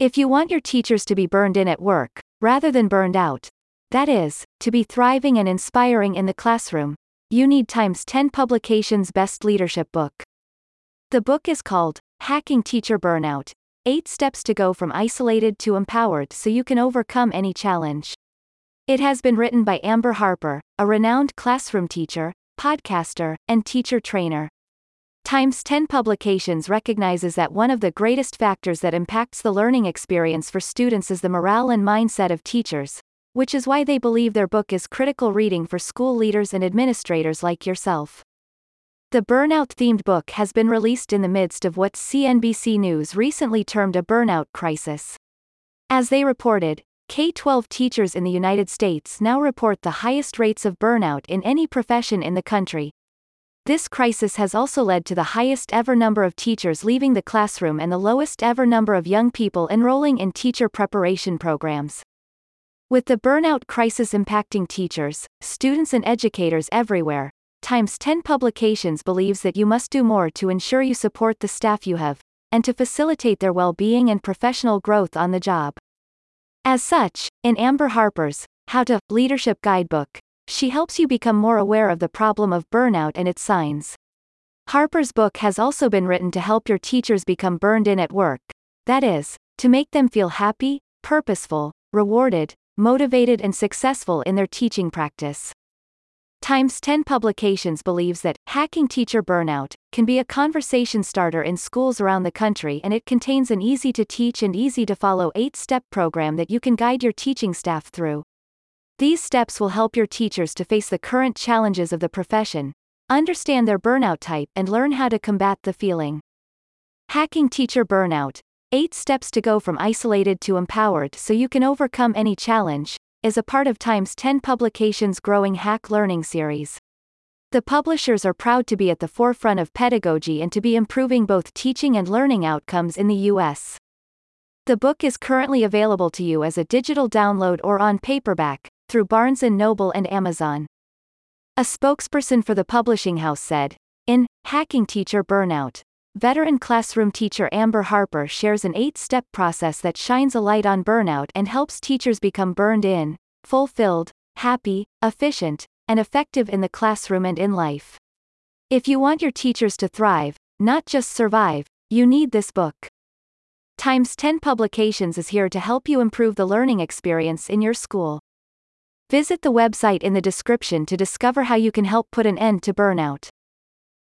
If you want your teachers to be burned in at work, rather than burned out, that is, to be thriving and inspiring in the classroom, you need Times 10 Publications Best Leadership Book. The book is called Hacking Teacher Burnout 8 Steps to Go from Isolated to Empowered so you can overcome any challenge. It has been written by Amber Harper, a renowned classroom teacher, podcaster, and teacher trainer. Times 10 Publications recognizes that one of the greatest factors that impacts the learning experience for students is the morale and mindset of teachers, which is why they believe their book is critical reading for school leaders and administrators like yourself. The burnout themed book has been released in the midst of what CNBC News recently termed a burnout crisis. As they reported, K 12 teachers in the United States now report the highest rates of burnout in any profession in the country. This crisis has also led to the highest ever number of teachers leaving the classroom and the lowest ever number of young people enrolling in teacher preparation programs. With the burnout crisis impacting teachers, students, and educators everywhere, Times 10 Publications believes that you must do more to ensure you support the staff you have, and to facilitate their well being and professional growth on the job. As such, in Amber Harper's How to Leadership Guidebook, she helps you become more aware of the problem of burnout and its signs. Harper's book has also been written to help your teachers become burned in at work, that is, to make them feel happy, purposeful, rewarded, motivated, and successful in their teaching practice. Times 10 Publications believes that hacking teacher burnout can be a conversation starter in schools around the country and it contains an easy to teach and easy to follow 8 step program that you can guide your teaching staff through. These steps will help your teachers to face the current challenges of the profession, understand their burnout type, and learn how to combat the feeling. Hacking Teacher Burnout 8 Steps to Go from Isolated to Empowered so you can overcome any challenge is a part of Times 10 Publications' growing Hack Learning series. The publishers are proud to be at the forefront of pedagogy and to be improving both teaching and learning outcomes in the U.S. The book is currently available to you as a digital download or on paperback, through Barnes & Noble and Amazon. A spokesperson for the publishing house said, in Hacking Teacher Burnout, Veteran classroom teacher Amber Harper shares an eight step process that shines a light on burnout and helps teachers become burned in, fulfilled, happy, efficient, and effective in the classroom and in life. If you want your teachers to thrive, not just survive, you need this book. Times 10 Publications is here to help you improve the learning experience in your school. Visit the website in the description to discover how you can help put an end to burnout.